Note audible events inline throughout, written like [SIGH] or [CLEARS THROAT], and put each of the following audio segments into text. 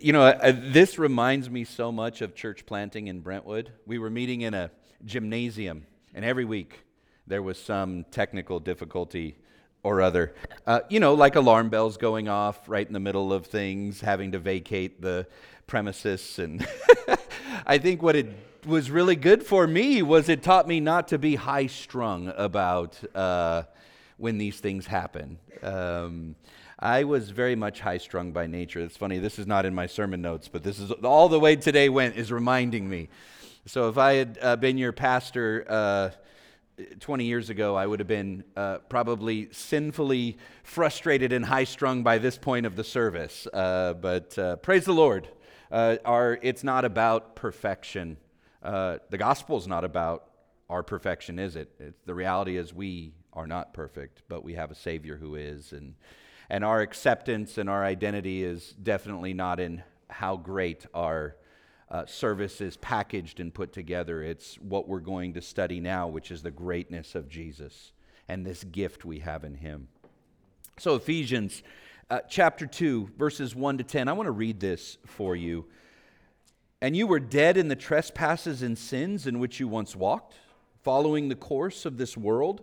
You know, uh, this reminds me so much of church planting in Brentwood. We were meeting in a gymnasium, and every week there was some technical difficulty or other. Uh, you know, like alarm bells going off right in the middle of things, having to vacate the premises. And [LAUGHS] I think what it was really good for me was it taught me not to be high strung about uh, when these things happen. Um, I was very much high strung by nature. It's funny, this is not in my sermon notes, but this is all the way today went is reminding me. So if I had uh, been your pastor uh, 20 years ago, I would have been uh, probably sinfully frustrated and high strung by this point of the service. Uh, but uh, praise the Lord. Uh, our, it's not about perfection. the gospel is not about our perfection, is it? It's, the reality is we are not perfect, but we have a Savior who is. And and our acceptance and our identity is definitely not in how great our uh, service is packaged and put together. It's what we're going to study now, which is the greatness of Jesus and this gift we have in Him. So, Ephesians uh, chapter 2, verses 1 to 10, I want to read this for you. And you were dead in the trespasses and sins in which you once walked, following the course of this world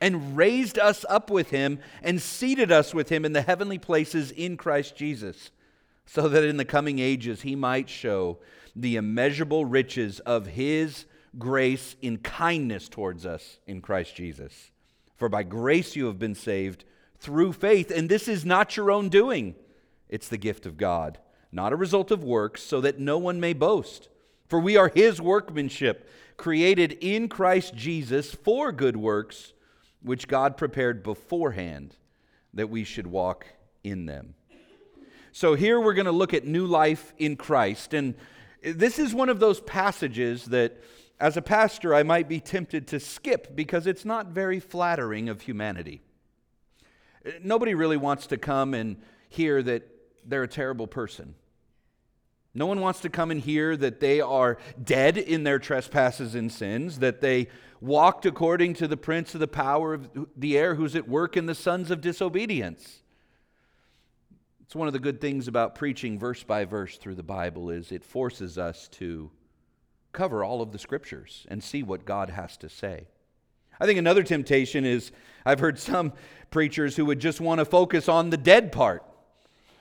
and raised us up with him and seated us with him in the heavenly places in Christ Jesus, so that in the coming ages he might show the immeasurable riches of his grace in kindness towards us in Christ Jesus. For by grace you have been saved through faith, and this is not your own doing, it's the gift of God, not a result of works, so that no one may boast. For we are his workmanship, created in Christ Jesus for good works which God prepared beforehand that we should walk in them. So here we're going to look at new life in Christ. And this is one of those passages that, as a pastor, I might be tempted to skip because it's not very flattering of humanity. Nobody really wants to come and hear that they're a terrible person. No one wants to come and hear that they are dead in their trespasses and sins, that they walked according to the prince of the power of the air who's at work in the sons of disobedience. It's one of the good things about preaching verse by verse through the Bible is it forces us to cover all of the scriptures and see what God has to say. I think another temptation is I've heard some preachers who would just want to focus on the dead part,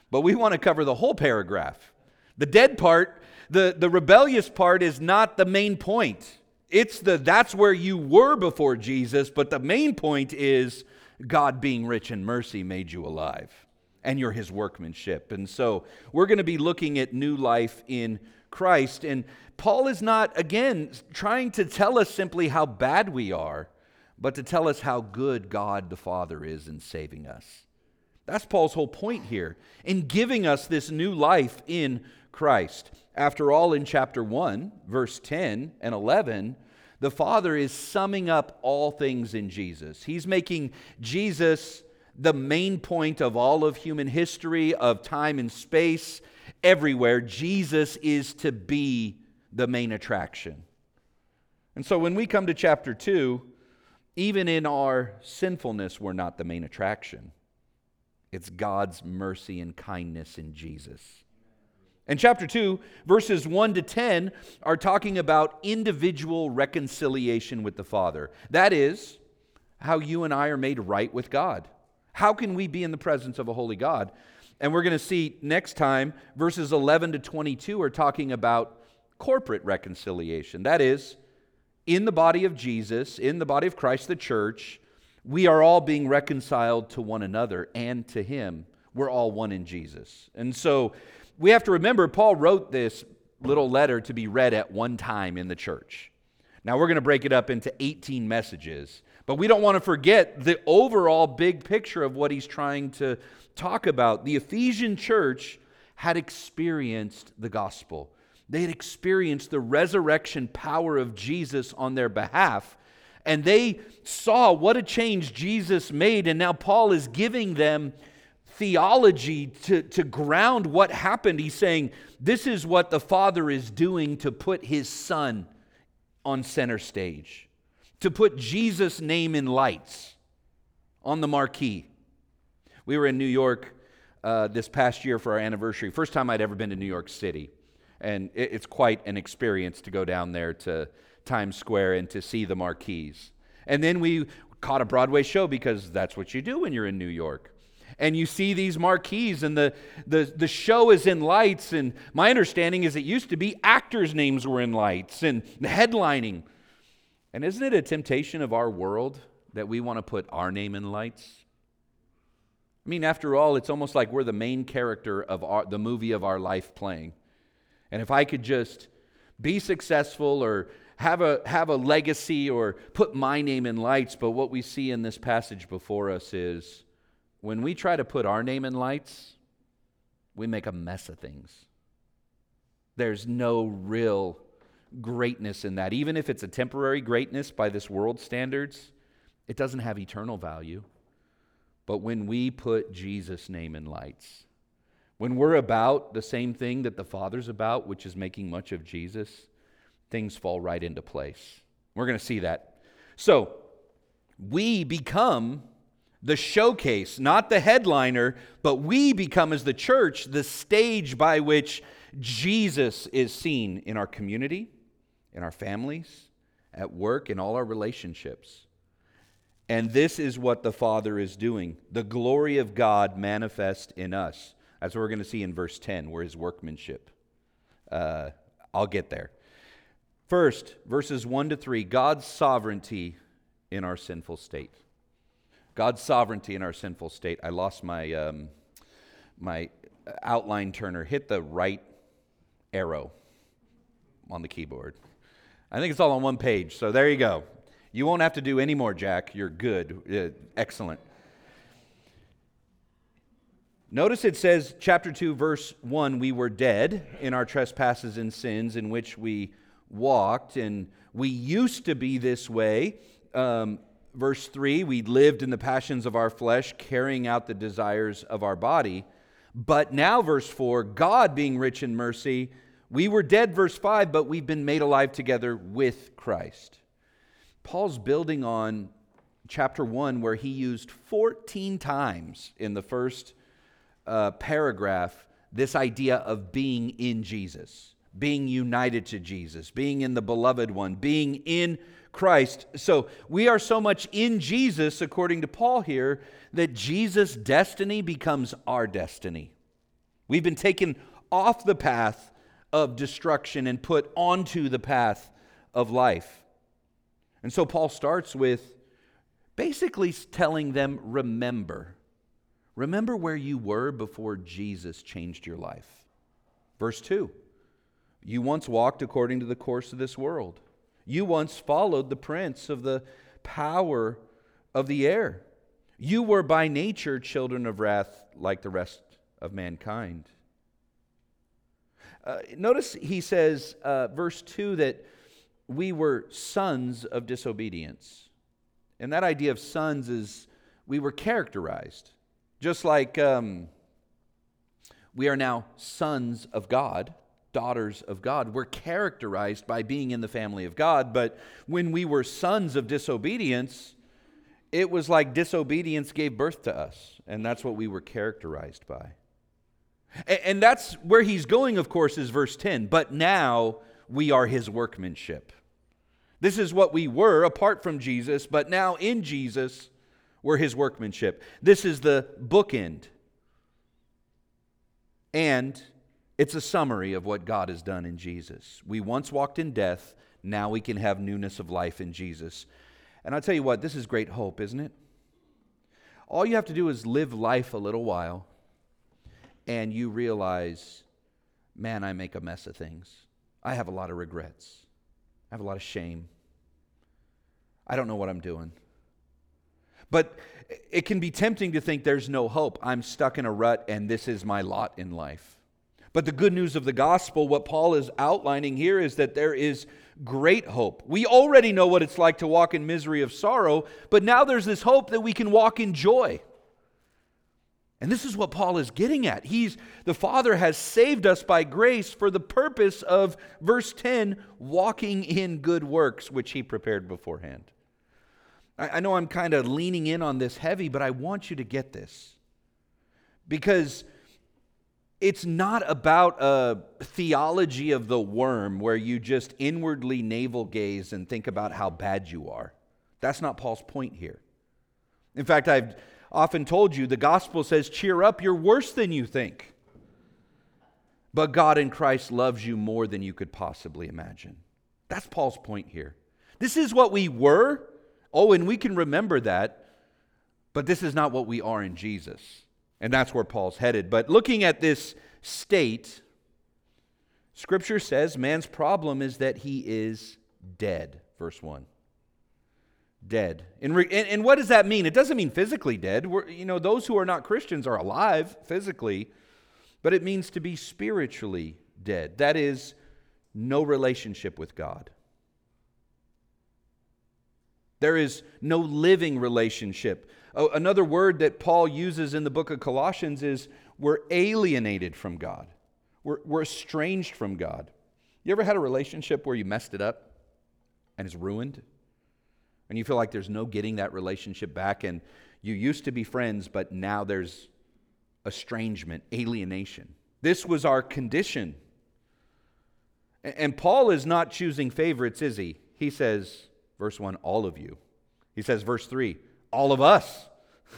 but we want to cover the whole paragraph. The dead part, the, the rebellious part, is not the main point. It's the that's where you were before Jesus, but the main point is God being rich in mercy made you alive and you're his workmanship. And so we're going to be looking at new life in Christ. And Paul is not, again, trying to tell us simply how bad we are, but to tell us how good God the Father is in saving us. That's Paul's whole point here in giving us this new life in Christ. After all, in chapter 1, verse 10 and 11, the Father is summing up all things in Jesus. He's making Jesus the main point of all of human history, of time and space, everywhere. Jesus is to be the main attraction. And so when we come to chapter 2, even in our sinfulness, we're not the main attraction. It's God's mercy and kindness in Jesus. And chapter 2, verses 1 to 10, are talking about individual reconciliation with the Father. That is, how you and I are made right with God. How can we be in the presence of a holy God? And we're going to see next time, verses 11 to 22 are talking about corporate reconciliation. That is, in the body of Jesus, in the body of Christ, the church, we are all being reconciled to one another and to Him. We're all one in Jesus. And so, we have to remember Paul wrote this little letter to be read at one time in the church. Now we're going to break it up into 18 messages, but we don't want to forget the overall big picture of what he's trying to talk about. The Ephesian church had experienced the gospel. They had experienced the resurrection power of Jesus on their behalf. And they saw what a change Jesus made. And now Paul is giving them theology to, to ground what happened. He's saying, This is what the Father is doing to put his Son on center stage, to put Jesus' name in lights on the marquee. We were in New York uh, this past year for our anniversary. First time I'd ever been to New York City. And it, it's quite an experience to go down there to Times Square and to see the marquees. And then we caught a Broadway show because that's what you do when you're in New York. And you see these marquees, and the, the, the show is in lights. And my understanding is it used to be actors' names were in lights and headlining. And isn't it a temptation of our world that we want to put our name in lights? I mean, after all, it's almost like we're the main character of our, the movie of our life playing. And if I could just be successful or have a, have a legacy or put my name in lights, but what we see in this passage before us is when we try to put our name in lights, we make a mess of things. There's no real greatness in that. Even if it's a temporary greatness by this world standards, it doesn't have eternal value. But when we put Jesus' name in lights, when we're about the same thing that the Father's about, which is making much of Jesus, things fall right into place. We're going to see that. So, we become the showcase, not the headliner, but we become, as the church, the stage by which Jesus is seen in our community, in our families, at work, in all our relationships. And this is what the Father is doing the glory of God manifest in us. That's what we're going to see in verse 10, where his workmanship. Uh, I'll get there. First, verses 1 to 3 God's sovereignty in our sinful state. God's sovereignty in our sinful state. I lost my, um, my outline turner. Hit the right arrow on the keyboard. I think it's all on one page, so there you go. You won't have to do any more, Jack. You're good. Uh, excellent. Notice it says, chapter 2, verse 1, we were dead in our trespasses and sins in which we walked, and we used to be this way. Um, verse 3, we lived in the passions of our flesh, carrying out the desires of our body. But now, verse 4, God being rich in mercy, we were dead, verse 5, but we've been made alive together with Christ. Paul's building on chapter 1, where he used 14 times in the first uh, paragraph this idea of being in Jesus, being united to Jesus, being in the beloved one, being in Christ. So we are so much in Jesus, according to Paul here, that Jesus' destiny becomes our destiny. We've been taken off the path of destruction and put onto the path of life. And so Paul starts with basically telling them, remember. Remember where you were before Jesus changed your life. Verse 2 You once walked according to the course of this world. You once followed the prince of the power of the air. You were by nature children of wrath like the rest of mankind. Uh, notice he says, uh, verse 2, that we were sons of disobedience. And that idea of sons is we were characterized. Just like um, we are now sons of God, daughters of God, we're characterized by being in the family of God. But when we were sons of disobedience, it was like disobedience gave birth to us. And that's what we were characterized by. And that's where he's going, of course, is verse 10. But now we are his workmanship. This is what we were apart from Jesus, but now in Jesus, we're his workmanship. This is the bookend. And it's a summary of what God has done in Jesus. We once walked in death, now we can have newness of life in Jesus. And I'll tell you what, this is great hope, isn't it? All you have to do is live life a little while, and you realize, man, I make a mess of things. I have a lot of regrets, I have a lot of shame. I don't know what I'm doing. But it can be tempting to think there's no hope. I'm stuck in a rut and this is my lot in life. But the good news of the gospel, what Paul is outlining here, is that there is great hope. We already know what it's like to walk in misery of sorrow, but now there's this hope that we can walk in joy. And this is what Paul is getting at. He's the Father has saved us by grace for the purpose of verse 10, walking in good works which he prepared beforehand. I, I know I'm kind of leaning in on this heavy, but I want you to get this. Because it's not about a theology of the worm where you just inwardly navel gaze and think about how bad you are. That's not Paul's point here. In fact, I've often told you the gospel says, cheer up, you're worse than you think. But God in Christ loves you more than you could possibly imagine. That's Paul's point here. This is what we were. Oh, and we can remember that. But this is not what we are in Jesus. And that's where Paul's headed. But looking at this state, Scripture says man's problem is that he is dead. Verse 1 dead. And, re- and, and, what does that mean? It doesn't mean physically dead. We're, you know, those who are not Christians are alive physically, but it means to be spiritually dead. That is, no relationship with God. There is no living relationship. Oh, another word that Paul uses in the book of Colossians is we're alienated from God, we're, we're estranged from God. You ever had a relationship where you messed it up and it's ruined? and you feel like there's no getting that relationship back, and you used to be friends, but now there's estrangement, alienation. This was our condition. And Paul is not choosing favorites, is he? He says, verse 1, all of you. He says, verse 3, all of us.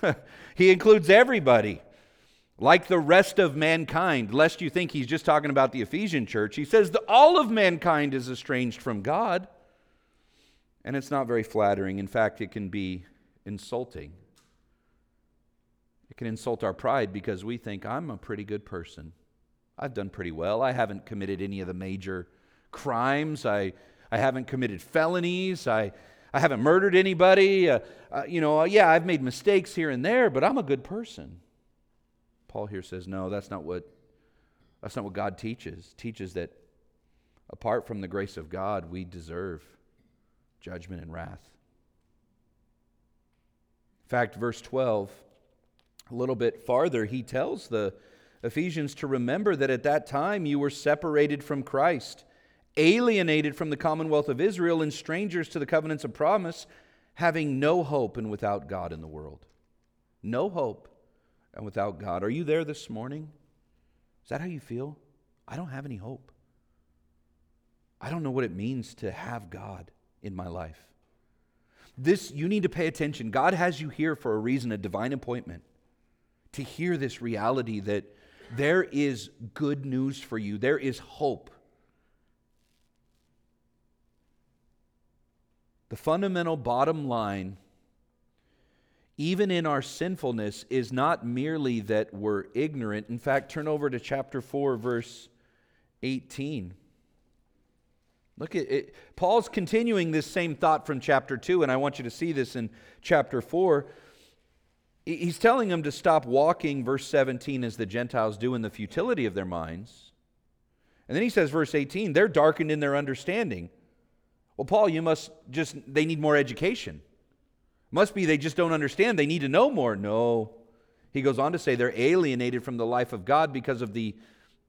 [LAUGHS] he includes everybody, like the rest of mankind, lest you think he's just talking about the Ephesian church. He says that all of mankind is estranged from God. And it's not very flattering. In fact, it can be insulting. It can insult our pride because we think, I'm a pretty good person. I've done pretty well. I haven't committed any of the major crimes. I, I haven't committed felonies. I, I haven't murdered anybody. Uh, uh, you know, uh, yeah, I've made mistakes here and there, but I'm a good person. Paul here says, no, that's not what, that's not what God teaches. teaches that apart from the grace of God, we deserve judgment and wrath. In fact, verse 12, a little bit farther, he tells the Ephesians to remember that at that time you were separated from Christ, alienated from the commonwealth of Israel, and strangers to the covenants of promise, having no hope and without God in the world. No hope and without God. Are you there this morning? Is that how you feel? I don't have any hope. I don't know what it means to have God in my life. This, you need to pay attention. God has you here for a reason, a divine appointment, to hear this reality that there is good news for you, there is hope. The fundamental bottom line, even in our sinfulness, is not merely that we're ignorant. In fact, turn over to chapter 4, verse 18. Look at it. Paul's continuing this same thought from chapter 2, and I want you to see this in chapter 4. He's telling them to stop walking, verse 17, as the Gentiles do in the futility of their minds. And then he says, verse 18, they're darkened in their understanding. Well, Paul, you must just, they need more education. Must be they just don't understand. They need to know more. No. He goes on to say they're alienated from the life of God because of the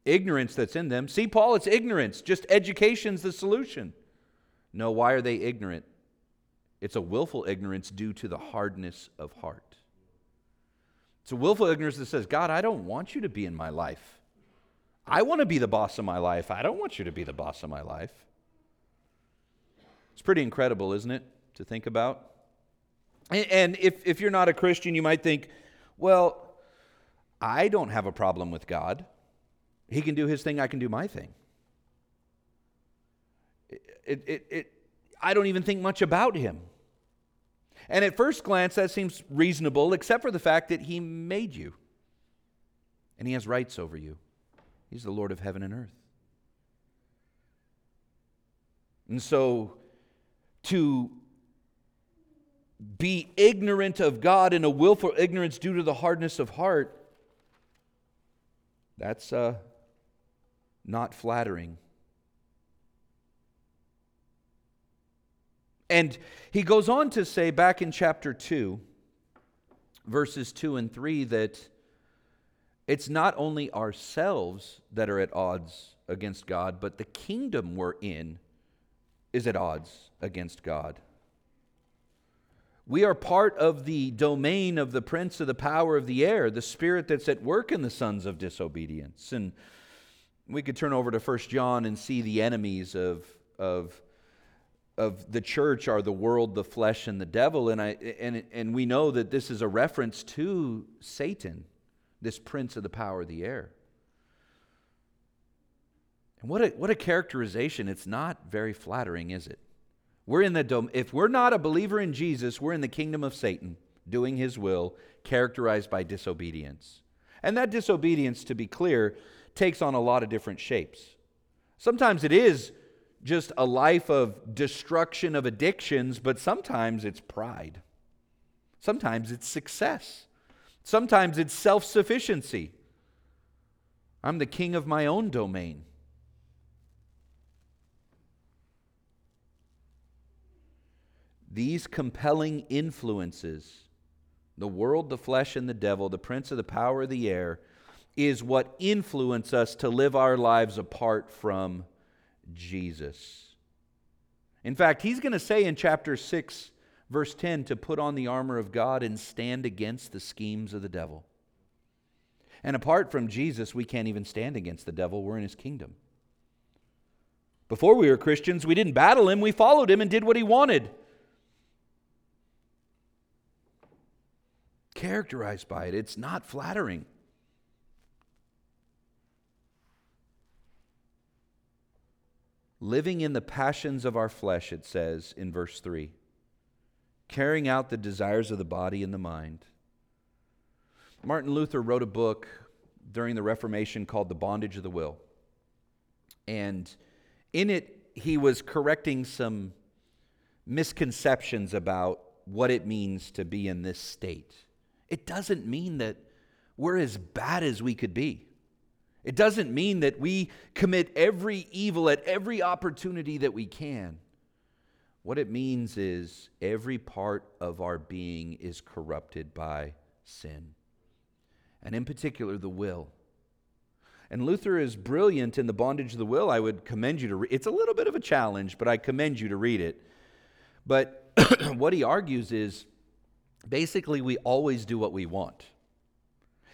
ignorance that's in them. See, Paul, it's ignorance. Just education's the solution. No, why are they ignorant? It's a willful ignorance due to the hardness of heart. It's a willful ignorance that says, God, I don't want you to be in my life. I want to be the boss of my life. I don't want you to be the boss of my life. It's pretty incredible, isn't it, to think about? And if, if you're not a Christian, you might think, well, I don't have a problem with God. He can do his thing, I can do my thing. It, it, it, I don't even think much about him. And at first glance, that seems reasonable, except for the fact that he made you and he has rights over you. He's the Lord of heaven and earth. And so to be ignorant of God in a willful ignorance due to the hardness of heart, that's, uh, not flattering. And he goes on to say back in chapter 2, verses 2 and 3, that it's not only ourselves that are at odds against God, but the kingdom we're in is at odds against God. We are part of the domain of the prince of the power of the air, the spirit that's at work in the sons of disobedience. And we could turn over to 1 John and see the enemies of, of of the church are the world, the flesh, and the devil. And, I, and, and we know that this is a reference to Satan, this prince of the power of the air. And what a, what a characterization. It's not very flattering, is it? We're in the dom- if we're not a believer in Jesus, we're in the kingdom of Satan, doing his will, characterized by disobedience. And that disobedience, to be clear, takes on a lot of different shapes. Sometimes it is just a life of destruction of addictions, but sometimes it's pride. Sometimes it's success. Sometimes it's self sufficiency. I'm the king of my own domain. These compelling influences, the world, the flesh, and the devil, the prince of the power of the air, is what influence us to live our lives apart from Jesus. In fact, he's going to say in chapter 6, verse 10, to put on the armor of God and stand against the schemes of the devil. And apart from Jesus, we can't even stand against the devil. We're in his kingdom. Before we were Christians, we didn't battle him, we followed him and did what he wanted. Characterized by it, it's not flattering. living in the passions of our flesh, it says in verse 3, carrying out the desires of the body and the mind. Martin Luther wrote a book during the Reformation called The Bondage of the Will. And in it, he was correcting some misconceptions about what it means to be in this state. It doesn't mean that we're as bad as we could be. It doesn't mean that we commit every evil at every opportunity that we can. What it means is every part of our being is corrupted by sin, and in particular, the will. And Luther is brilliant in The Bondage of the Will. I would commend you to read It's a little bit of a challenge, but I commend you to read it. But [CLEARS THROAT] what he argues is basically we always do what we want.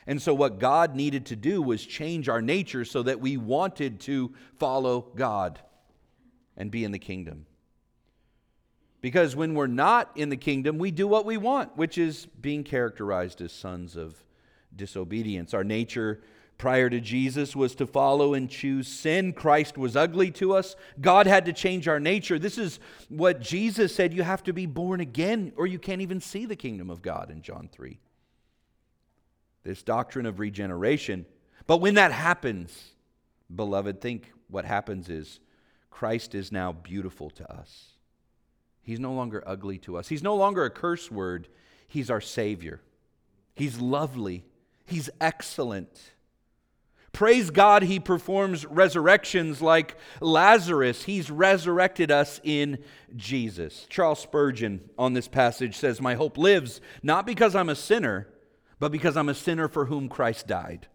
And so, what God needed to do was change our nature so that we wanted to follow God and be in the kingdom. Because when we're not in the kingdom, we do what we want, which is being characterized as sons of disobedience. Our nature prior to Jesus was to follow and choose sin. Christ was ugly to us. God had to change our nature. This is what Jesus said you have to be born again, or you can't even see the kingdom of God in John 3 this doctrine of regeneration. But when that happens, beloved, think what happens is Christ is now beautiful to us. He's no longer ugly to us. He's no longer a curse word. He's our Savior. He's lovely. He's excellent. Praise God, He performs resurrections like Lazarus. He's resurrected us in Jesus. Charles Spurgeon on this passage says, My hope lives not because I'm a sinner but because I'm a sinner for whom Christ died.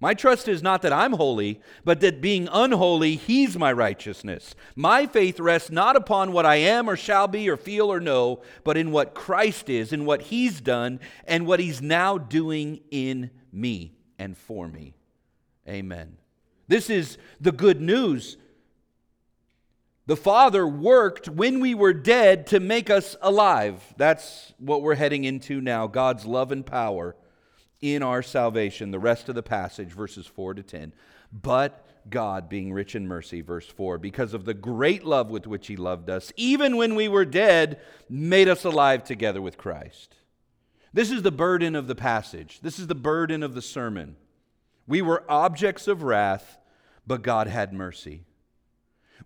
My trust is not that I'm holy, but that being unholy, He's my righteousness. My faith rests not upon what I am or shall be or feel or know, but in what Christ is, in what He's done, and what He's now doing in me and for me. Amen. This is the good news the Father worked when we were dead to make us alive. That's what we're heading into now God's love and power in our salvation. The rest of the passage, verses 4 to 10. But God, being rich in mercy, verse 4, because of the great love with which He loved us, even when we were dead, made us alive together with Christ. This is the burden of the passage. This is the burden of the sermon. We were objects of wrath, but God had mercy.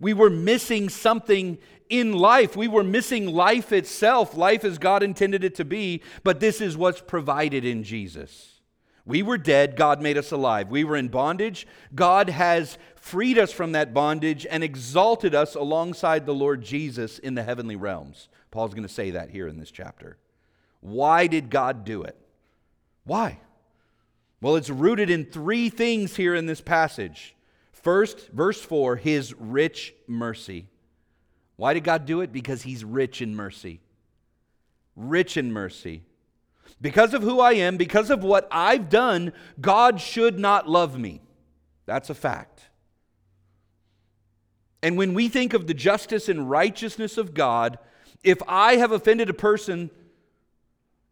We were missing something in life. We were missing life itself, life as God intended it to be, but this is what's provided in Jesus. We were dead, God made us alive. We were in bondage, God has freed us from that bondage, and exalted us alongside the Lord Jesus in the heavenly realms. Paul's going to say that here in this chapter. Why did God do it? Why? Well, it's rooted in three things here in this passage. First, verse 4, his rich mercy. Why did God do it? Because he's rich in mercy. Rich in mercy. Because of who I am, because of what I've done, God should not love me. That's a fact. And when we think of the justice and righteousness of God, if I have offended a person,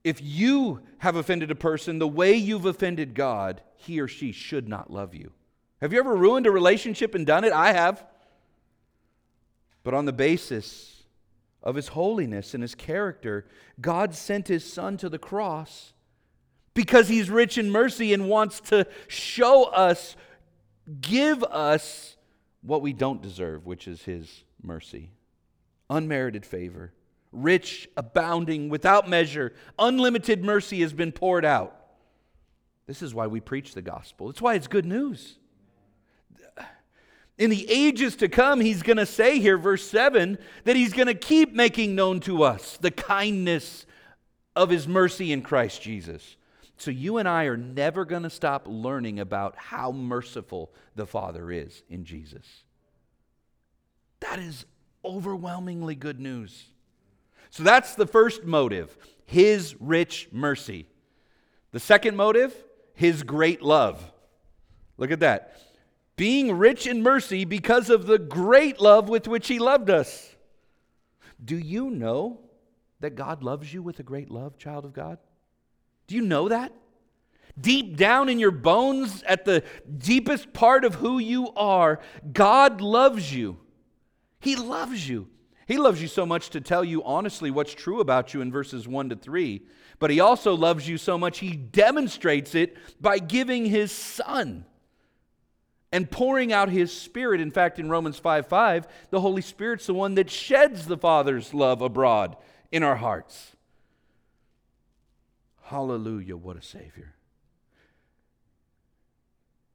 if you have offended a person the way you've offended God, he or she should not love you. Have you ever ruined a relationship and done it? I have. But on the basis of his holiness and his character, God sent his son to the cross because he's rich in mercy and wants to show us, give us what we don't deserve, which is his mercy, unmerited favor rich, abounding, without measure. Unlimited mercy has been poured out. This is why we preach the gospel. It's why it's good news. In the ages to come, he's going to say here, verse 7, that he's going to keep making known to us the kindness of his mercy in Christ Jesus. So you and I are never going to stop learning about how merciful the Father is in Jesus. That is overwhelmingly good news. So that's the first motive, his rich mercy. The second motive, his great love. Look at that. Being rich in mercy because of the great love with which he loved us. Do you know that God loves you with a great love, child of God? Do you know that? Deep down in your bones, at the deepest part of who you are, God loves you. He loves you. He loves you so much to tell you honestly what's true about you in verses 1 to 3. But he also loves you so much, he demonstrates it by giving his son and pouring out his spirit. In fact, in Romans 5 5, the Holy Spirit's the one that sheds the Father's love abroad in our hearts. Hallelujah, what a Savior.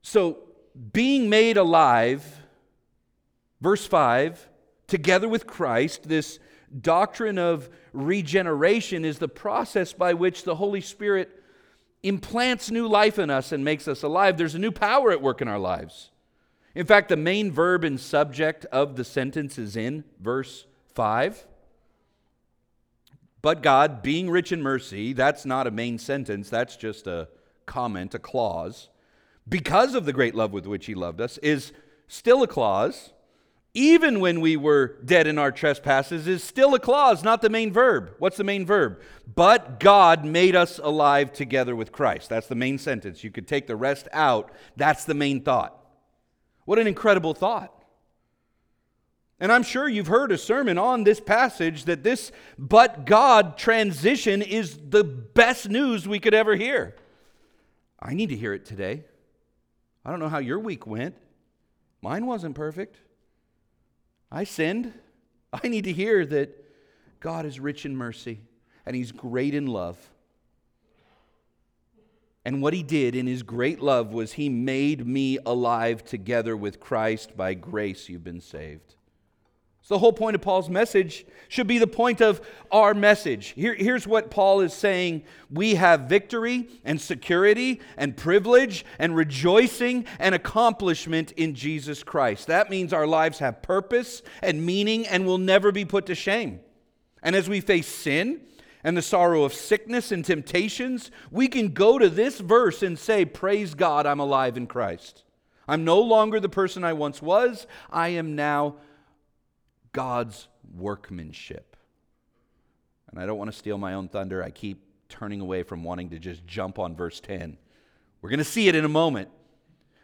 So, being made alive, verse 5, together with Christ, this doctrine of regeneration is the process by which the Holy Spirit implants new life in us and makes us alive. There's a new power at work in our lives. In fact, the main verb and subject of the sentence is in verse 5. But God, being rich in mercy, that's not a main sentence, that's just a comment, a clause. Because of the great love with which He loved us, is still a clause even when we were dead in our trespasses, is still a clause, not the main verb. What's the main verb? But God made us alive together with Christ. That's the main sentence. You could take the rest out. That's the main thought. What an incredible thought. And I'm sure you've heard a sermon on this passage that this but God transition is the best news we could ever hear. I need to hear it today. I don't know how your week went. Mine wasn't perfect. I sinned. I need to hear that God is rich in mercy and He's great in love. And what He did in His great love was He made me alive together with Christ. By grace, you've been saved. So, the whole point of Paul's message should be the point of our message. Here, here's what Paul is saying We have victory and security and privilege and rejoicing and accomplishment in Jesus Christ. That means our lives have purpose and meaning and will never be put to shame. And as we face sin and the sorrow of sickness and temptations, we can go to this verse and say, Praise God, I'm alive in Christ. I'm no longer the person I once was, I am now God's workmanship. And I don't want to steal my own thunder. I keep turning away from wanting to just jump on verse 10. We're going to see it in a moment.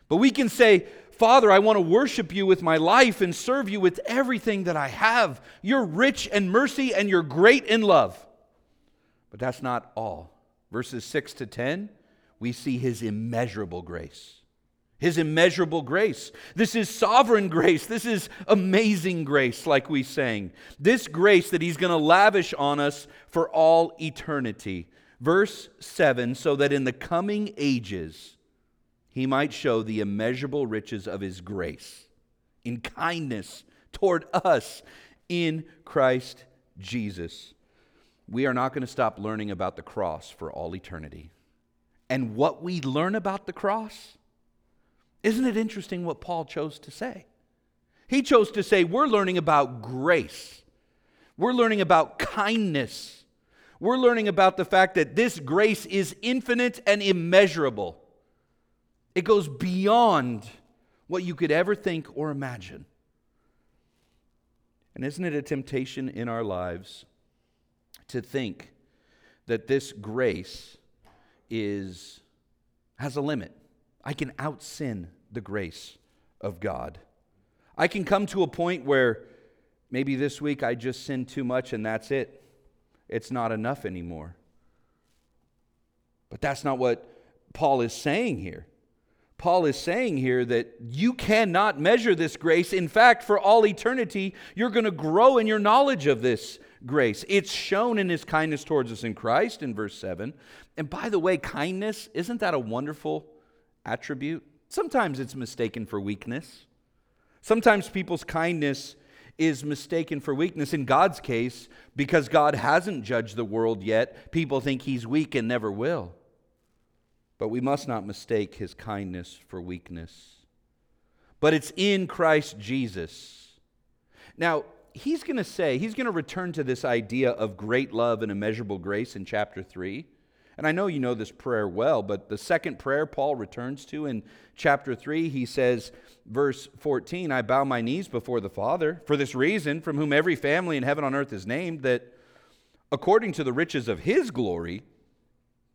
But we can say, Father, I want to worship you with my life and serve you with everything that I have. You're rich in mercy and you're great in love. But that's not all. Verses 6 to 10, we see his immeasurable grace. His immeasurable grace. This is sovereign grace. This is amazing grace, like we sang. This grace that He's going to lavish on us for all eternity. Verse 7 so that in the coming ages he might show the immeasurable riches of his grace in kindness toward us in Christ Jesus. We are not going to stop learning about the cross for all eternity. And what we learn about the cross, isn't it interesting what Paul chose to say? He chose to say, We're learning about grace, we're learning about kindness, we're learning about the fact that this grace is infinite and immeasurable. It goes beyond what you could ever think or imagine. And isn't it a temptation in our lives to think that this grace is has a limit? I can out sin the grace of God. I can come to a point where maybe this week I just sinned too much and that's it. It's not enough anymore. But that's not what Paul is saying here. Paul is saying here that you cannot measure this grace. In fact, for all eternity, you're going to grow in your knowledge of this grace. It's shown in his kindness towards us in Christ in verse 7. And by the way, kindness, isn't that a wonderful attribute? Sometimes it's mistaken for weakness. Sometimes people's kindness is mistaken for weakness. In God's case, because God hasn't judged the world yet, people think he's weak and never will. But we must not mistake his kindness for weakness. But it's in Christ Jesus. Now, he's going to say, he's going to return to this idea of great love and immeasurable grace in chapter 3. And I know you know this prayer well, but the second prayer Paul returns to in chapter 3, he says, verse 14, I bow my knees before the Father for this reason, from whom every family in heaven on earth is named, that according to the riches of his glory,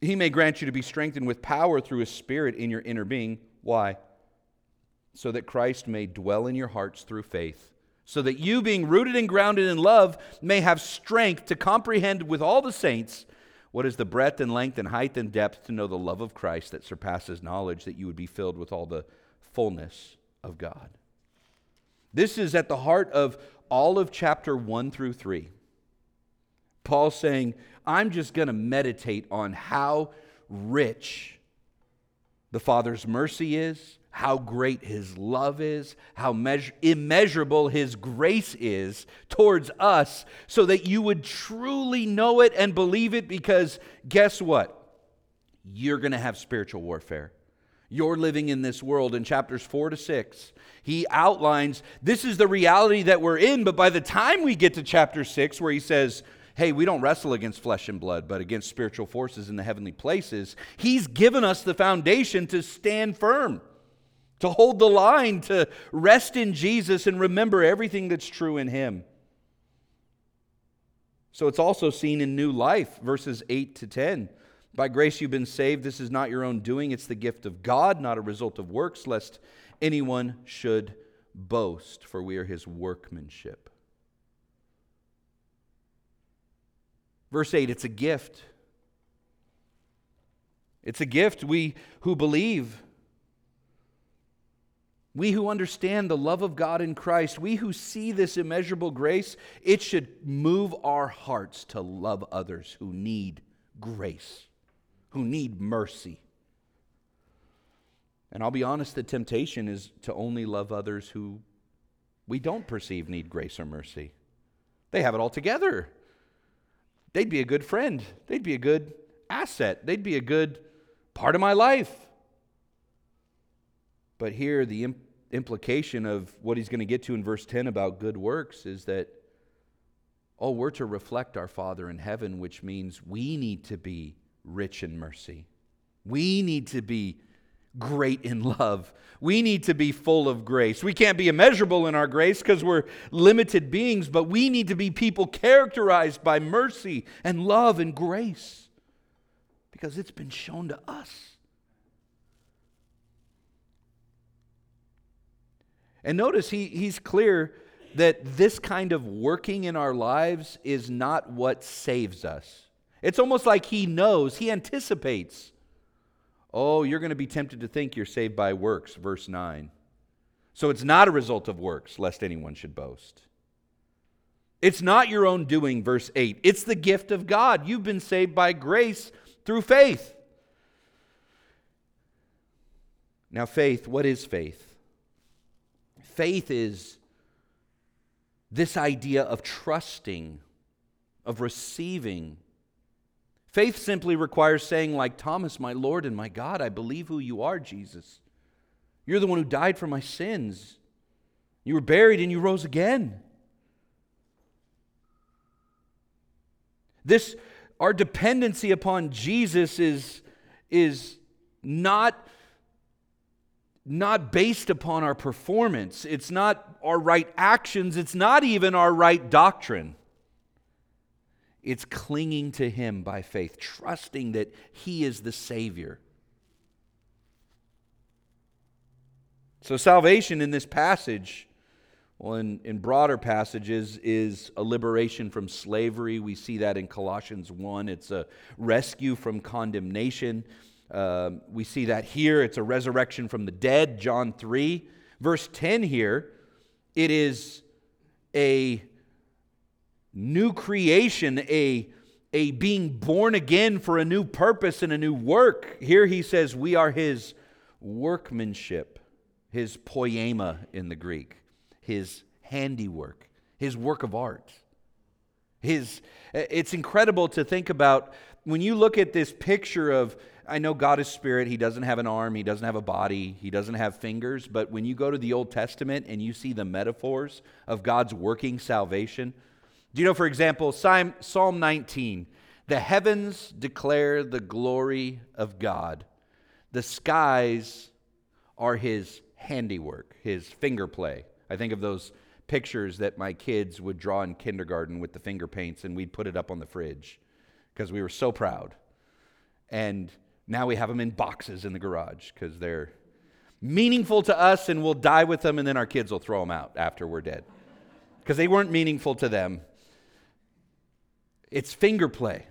he may grant you to be strengthened with power through his Spirit in your inner being. Why? So that Christ may dwell in your hearts through faith, so that you, being rooted and grounded in love, may have strength to comprehend with all the saints what is the breadth and length and height and depth to know the love of Christ that surpasses knowledge, that you would be filled with all the fullness of God. This is at the heart of all of chapter 1 through 3. Paul saying, I'm just going to meditate on how rich the Father's mercy is, how great his love is, how measure, immeasurable his grace is towards us, so that you would truly know it and believe it. Because guess what? You're going to have spiritual warfare. You're living in this world in chapters four to six. He outlines this is the reality that we're in, but by the time we get to chapter six, where he says, hey, we don't wrestle against flesh and blood, but against spiritual forces in the heavenly places, He's given us the foundation to stand firm, to hold the line, to rest in Jesus and remember everything that's true in Him. So it's also seen in new life, verses 8 to 10. By grace you've been saved. This is not your own doing, it's the gift of God, not a result of works, lest anyone should boast, for we are His workmanship Verse 8 it's a gift. It's a gift. We who believe, we who understand the love of God in Christ, we who see this immeasurable grace, it should move our hearts to love others who need grace, who need mercy. And I'll be honest, the temptation is to only love others who we don't perceive need grace or mercy. They have it all together they'd be a good friend. They'd be a good asset. They'd be a good part of my life. But here, the imp- implication of what he's going to get to in verse 10 about good works is that, oh, we're to reflect our Father in heaven, which means we need to be rich in mercy. We need to be great in love. We need to be full of grace. We can't be immeasurable in our grace because we're limited beings, but we need to be people characterized by mercy and love and grace because it's been shown to us. And notice he, he's clear that this kind of working in our lives is not what saves us. It's almost like he knows, he anticipates Oh, you're going to be tempted to think you're saved by works, verse 9. So it's not a result of works, lest anyone should boast. It's not your own doing, verse 8. It's the gift of God. You've been saved by grace through faith. Now, faith, what is faith? Faith is this idea of trusting, of receiving. Faith simply requires saying, like Thomas, My Lord and my God, I believe who you are, Jesus. You're the one who died for my sins. You were buried and you rose again. This, our dependency upon Jesus is, is not, not based upon our performance. It's not our right actions. It's not even our right doctrine. It's clinging to Him by faith, trusting that He is the Savior. So, salvation in this passage, well, in, in broader passages, is a liberation from slavery. We see that in Colossians 1. It's a rescue from condemnation. Uh, we see that here. It's a resurrection from the dead, John 3. Verse 10 here, it is a new creation, a, a being born again for a new purpose and a new work. Here he says, We are his workmanship his poema in the Greek, his handiwork, his work of art. His, it's incredible to think about when you look at this picture of, I know God is spirit, he doesn't have an arm, he doesn't have a body, he doesn't have fingers, but when you go to the Old Testament and you see the metaphors of God's working salvation, do you know, for example, Psalm 19, the heavens declare the glory of God, the skies are his handiwork, his finger play. I think of those pictures that my kids would draw in kindergarten with the finger paints, and we'd put it up on the fridge because we were so proud. And now we have them in boxes in the garage because they're meaningful to us, and we'll die with them, and then our kids will throw them out after we're dead because they weren't meaningful to them. It's finger play.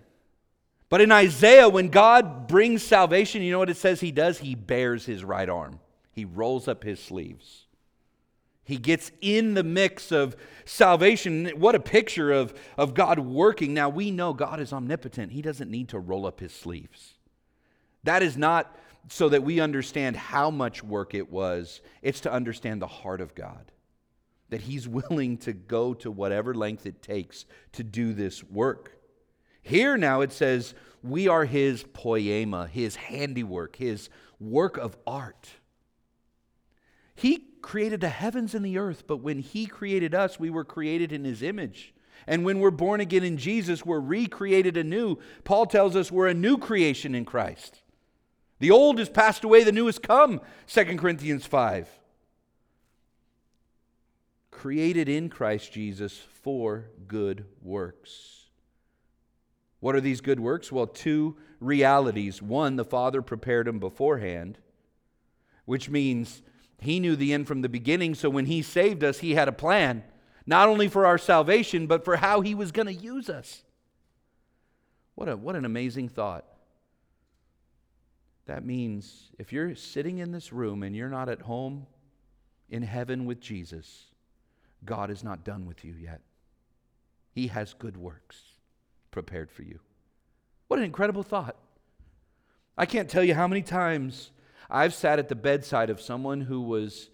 But in Isaiah, when God brings salvation, you know what it says he does? He bares his right arm. He rolls up his sleeves. He gets in the mix of salvation. What a picture of, of God working. Now, we know God is omnipotent. He doesn't need to roll up his sleeves. That is not so that we understand how much work it was, it's to understand the heart of God. That He's willing to go to whatever length it takes to do this work. Here now it says, we are His poema, His handiwork, His work of art. He created the heavens and the earth, but when He created us, we were created in His image. And when we're born again in Jesus, we're recreated anew. Paul tells us we're a new creation in Christ. The old has passed away, the new has come, 2 Corinthians 5. Created in Christ Jesus for good works. What are these good works? Well, two realities. One, the Father prepared them beforehand, which means he knew the end from the beginning, so when He saved us, He had a plan, not only for our salvation, but for how He was going to use us. What, a, what an amazing thought. That means if you're sitting in this room and you're not at home in heaven with Jesus, God is not done with you yet. He has good works prepared for you. What an incredible thought. I can't tell you how many times I've sat at the bedside of someone who was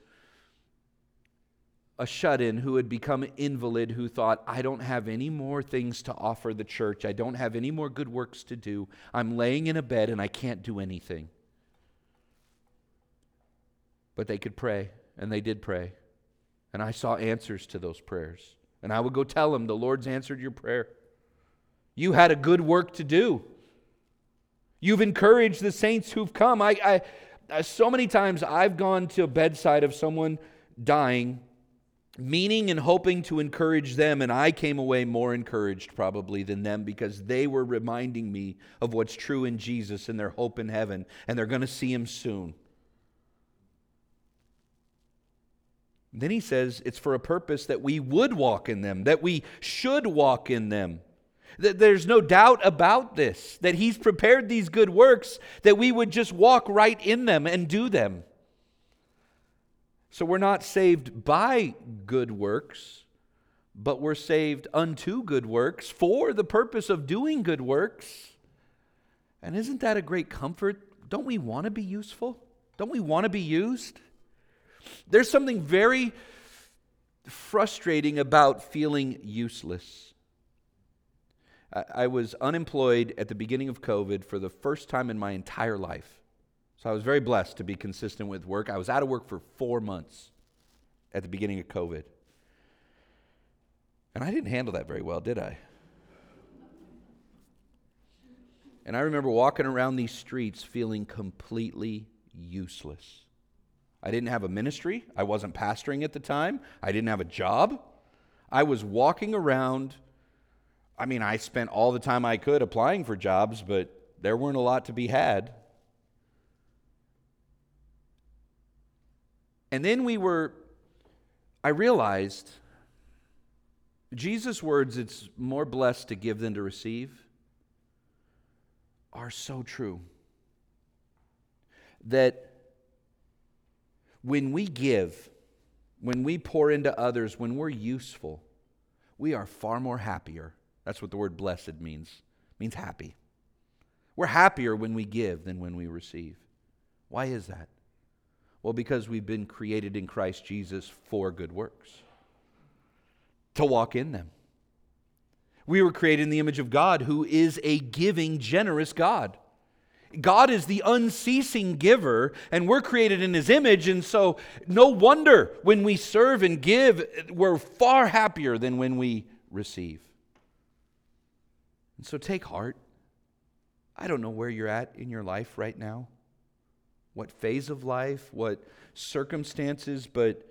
a shut in, who had become an invalid, who thought, I don't have any more things to offer the church. I don't have any more good works to do. I'm laying in a bed and I can't do anything. But they could pray, and they did pray. And I saw answers to those prayers. And I would go tell them, The Lord's answered your prayer. You had a good work to do. You've encouraged the saints who've come. I, I, so many times I've gone to a bedside of someone dying, meaning and hoping to encourage them, and I came away more encouraged probably than them because they were reminding me of what's true in Jesus and their hope in heaven, and they're going to see him soon. Then he says it's for a purpose that we would walk in them, that we should walk in them. That there's no doubt about this, that He's prepared these good works, that we would just walk right in them and do them. So we're not saved by good works, but we're saved unto good works for the purpose of doing good works. And isn't that a great comfort? Don't we want to be useful? Don't we want to be used? There's something very frustrating about feeling useless. I was unemployed at the beginning of COVID for the first time in my entire life. So I was very blessed to be consistent with work. I was out of work for four months at the beginning of COVID. And I didn't handle that very well, did I? And I remember walking around these streets feeling completely useless. I didn't have a ministry. I wasn't pastoring at the time. I didn't have a job. I was walking around. I mean, I spent all the time I could applying for jobs, but there weren't a lot to be had. And then we were, I realized Jesus' words, it's more blessed to give than to receive, are so true. That when we give, when we pour into others, when we're useful, we are far more happier. That's what the word blessed means. It means happy. We're happier when we give than when we receive. Why is that? Well, because we've been created in Christ Jesus for good works, to walk in them. We were created in the image of God, who is a giving, generous God. God is the unceasing giver, and we're created in His image, and so no wonder when we serve and give, we're far happier than when we receive. And so take heart. I don't know where you're at in your life right now, what phase of life, what circumstances, but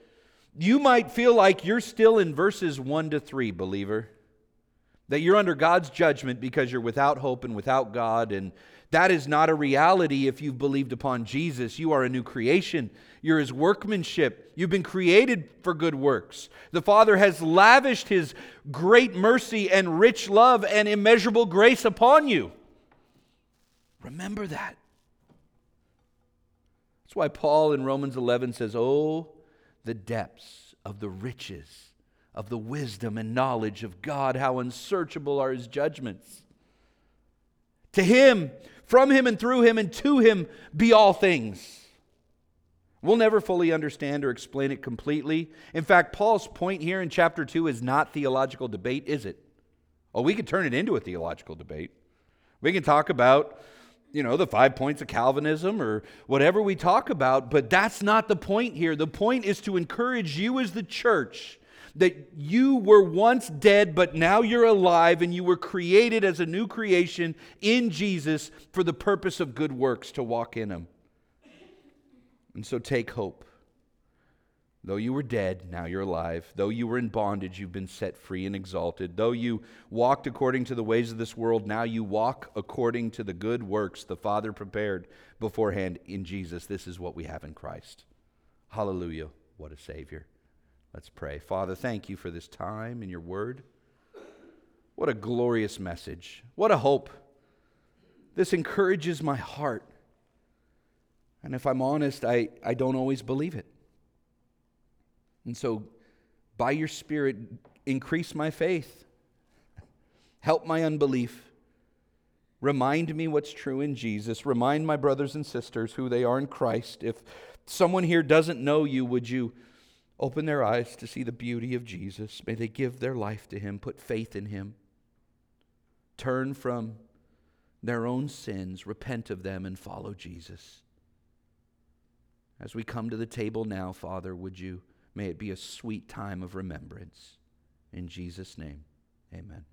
you might feel like you're still in verses 1 to 3, believer. That you're under God's judgment because you're without hope and without God and that is not a reality if you've believed upon Jesus. You are a new creation. You're his workmanship. You've been created for good works. The Father has lavished his great mercy and rich love and immeasurable grace upon you. Remember that. That's why Paul in Romans 11 says, Oh, the depths of the riches of the wisdom and knowledge of God, how unsearchable are his judgments. To him from him and through him and to him be all things. We'll never fully understand or explain it completely. In fact, Paul's point here in chapter 2 is not theological debate, is it? Oh, we could turn it into a theological debate. We can talk about, you know, the five points of Calvinism or whatever we talk about, but that's not the point here. The point is to encourage you as the church that you were once dead, but now you're alive, and you were created as a new creation in Jesus for the purpose of good works to walk in them. And so take hope. Though you were dead, now you're alive. Though you were in bondage, you've been set free and exalted. Though you walked according to the ways of this world, now you walk according to the good works the Father prepared beforehand in Jesus. This is what we have in Christ. Hallelujah. What a Savior. Let's pray. Father, thank you for this time in your word. What a glorious message. What a hope. This encourages my heart. And if I'm honest, I, I don't always believe it. And so, by your Spirit, increase my faith, help my unbelief. Remind me what's true in Jesus. Remind my brothers and sisters who they are in Christ. If someone here doesn't know you, would you? Open their eyes to see the beauty of Jesus. May they give their life to Him, put faith in Him, turn from their own sins, repent of them, and follow Jesus. As we come to the table now, Father, would you, may it be a sweet time of remembrance. In Jesus' name, amen.